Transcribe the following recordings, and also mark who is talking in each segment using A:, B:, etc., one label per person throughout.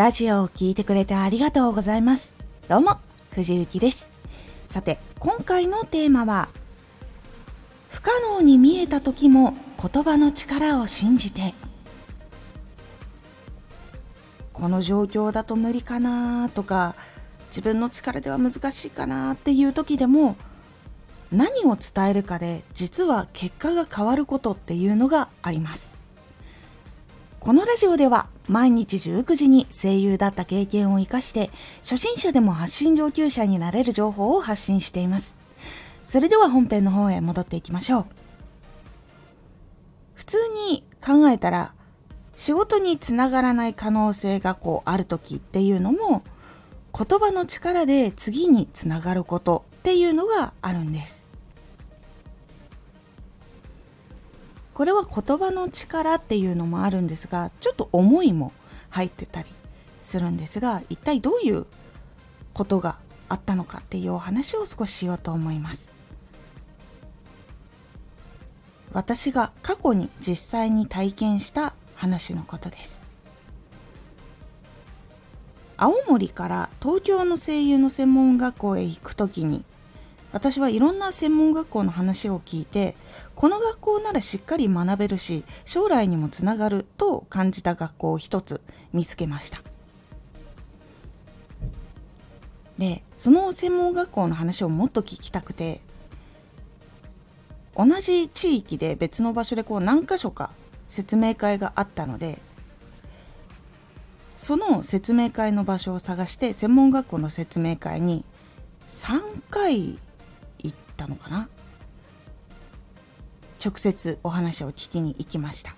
A: ラジオを聴いてくれてありがとうございます。どうも、藤幸です。さて、今回のテーマは、不可能に見えた時も言葉の力を信じて。この状況だと無理かなとか、自分の力では難しいかなっていう時でも、何を伝えるかで実は結果が変わることっていうのがあります。このラジオでは毎日19時に声優だった経験を活かして初心者でも発信上級者になれる情報を発信しています。それでは本編の方へ戻っていきましょう。普通に考えたら仕事につながらない可能性がこうある時っていうのも言葉の力で次につながることっていうのがあるんです。これは言葉の力っていうのもあるんですがちょっと思いも入ってたりするんですが一体どういうことがあったのかっていうお話を少ししようと思います。私が過去に実際に体験した話のことです。青森から東京の声優の専門学校へ行く時に私はいろんな専門学校の話を聞いてこの学校ならしっかり学べるし将来にもつながると感じた学校を一つ見つけました。でその専門学校の話をもっと聞きたくて同じ地域で別の場所でこう何箇所か説明会があったのでその説明会の場所を探して専門学校の説明会に3回ったのかな？直接お話を聞きに行きました。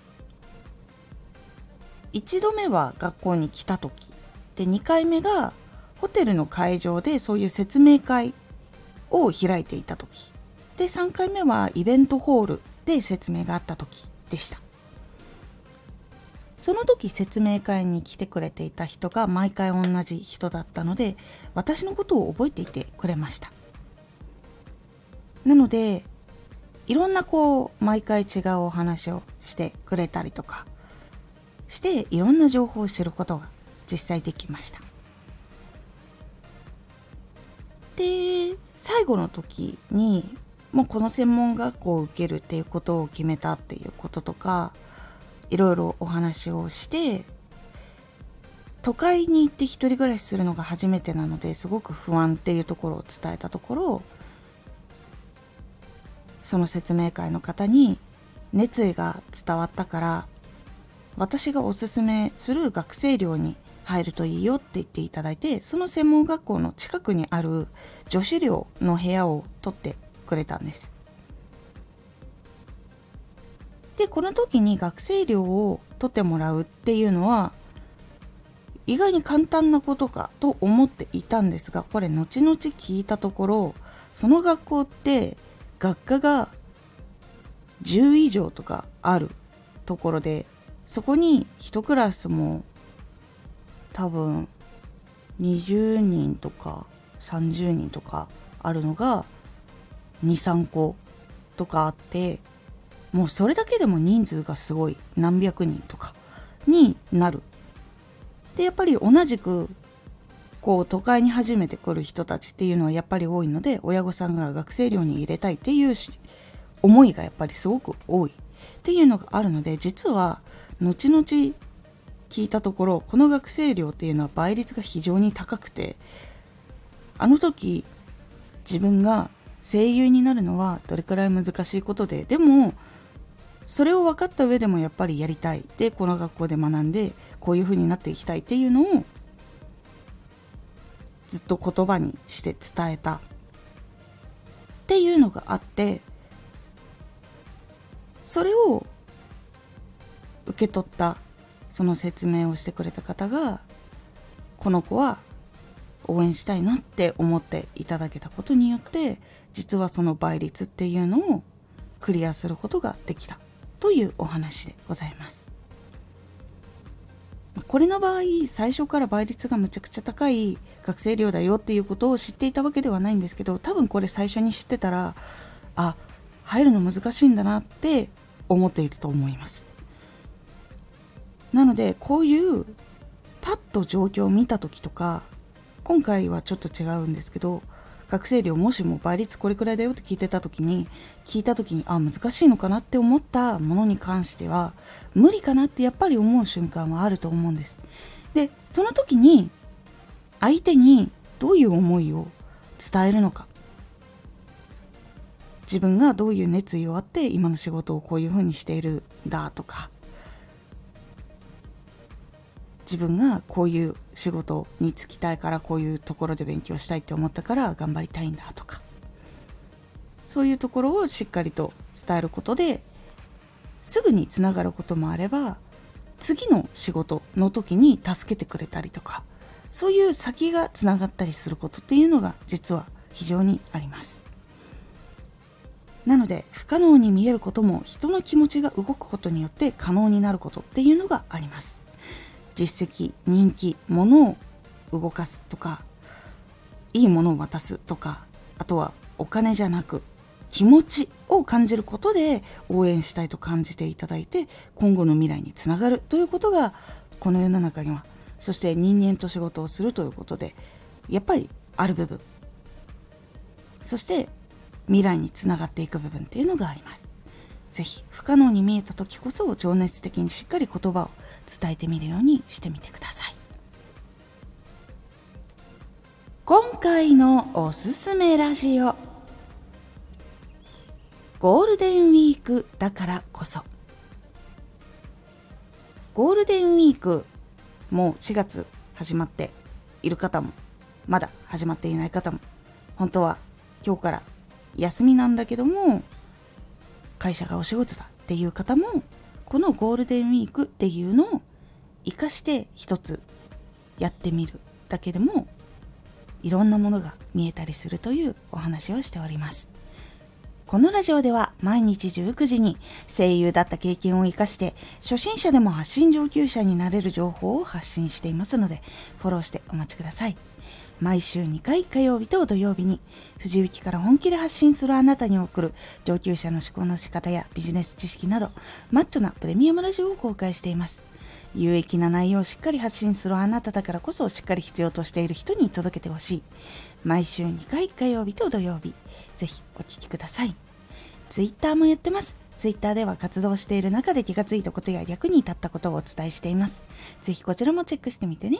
A: 1度目は学校に来た時。で2回目がホテルの会場でそういう説明会を開いていた時。で3回目はイベントホールで説明があった時でした。その時説明会に来てくれていた人が毎回同じ人だったので私のことを覚えていてくれました。なのでいろんなこう毎回違うお話をしてくれたりとかしていろんな情報を知ることが実際できました。で最後の時にもうこの専門学校を受けるっていうことを決めたっていうこととかいろいろお話をして都会に行って一人暮らしするのが初めてなのですごく不安っていうところを伝えたところその説明会の方に熱意が伝わったから私がおすすめする学生寮に入るといいよって言っていただいてその専門学校の近くにある女子寮の部屋を取ってくれたんです。でこの時に学生寮を取ってもらうっていうのは意外に簡単なことかと思っていたんですがこれ後々聞いたところその学校って学科が10以上とかあるところでそこに1クラスも多分20人とか30人とかあるのが23個とかあってもうそれだけでも人数がすごい何百人とかになる。でやっぱり同じくこう都会に初めて来る人たちっていうのはやっぱり多いので親御さんが学生寮に入れたいっていう思いがやっぱりすごく多いっていうのがあるので実は後々聞いたところこの学生寮っていうのは倍率が非常に高くてあの時自分が声優になるのはどれくらい難しいことででもそれを分かった上でもやっぱりやりたい。でこの学校で学んでこういう風になっていきたいっていうのをずっと言葉にして伝えたっていうのがあってそれを受け取ったその説明をしてくれた方がこの子は応援したいなって思っていただけたことによって実はその倍率っていうのをクリアすることができたというお話でございます。これの場合最初から倍率がむちゃくちゃ高い学生寮だよっていうことを知っていたわけではないんですけど多分これ最初に知ってたらあ入るの難しいんだなって思っていたと思います。なのでこういうパッと状況を見た時とか今回はちょっと違うんですけど学生寮もしも倍率これくらいだよって聞いてた時に聞いた時にあ難しいのかなって思ったものに関しては無理かなってやっぱり思う瞬間はあると思うんです。でその時に相手にどういう思いを伝えるのか。自分がどういう熱意をあって今の仕事をこういうふうにしているんだとか。自分がこういう仕事に就きたいからこういうところで勉強したいって思ったから頑張りたいんだとか。そういうところをしっかりと伝えることですぐにつながることもあれば次の仕事の時に助けてくれたりとかそういう先がつながったりすることっていうのが実は非常にあります。なので不可能に見えることも人の気持ちが動くことによって可能になることっていうのがあります。実績人気物を動かすとかいいものを渡すとかあとはお金じゃなく気持ちを感じることで応援したいと感じていただいて今後の未来につながるということがこの世の中には。そして人間と仕事をするということでやっぱりある部分。そして未来につながっていく部分っていうのがあります。ぜひ不可能に見えた時こそ情熱的にしっかり言葉を伝えてみるようにしてみてください。今回のおすすめラジオ。ゴールデンウィークだからこそ。ゴールデンウィークもう4月始まっている方もまだ始まっていない方も本当は今日から休みなんだけども会社がお仕事だっていう方もこのゴールデンウィークっていうのを活かして一つやってみるだけでもいろんなものが見えたりするというお話をしておりますこのラジオでは毎日19時に声優だった経験を活かして初心者でも発信上級者になれる情報を発信していますのでフォローしてお待ちください。毎週2回火曜日と土曜日に藤雪から本気で発信するあなたに送る上級者の思考の仕方やビジネス知識などマッチョなプレミアムラジオを公開しています。有益な内容をしっかり発信するあなただからこそしっかり必要としている人に届けてほしい。毎週2回火曜日と土曜日、ぜひお聴きください。Twitter もやってます。Twitter では活動している中で気がついたことや役に立ったことをお伝えしています。ぜひこちらもチェックしてみてね。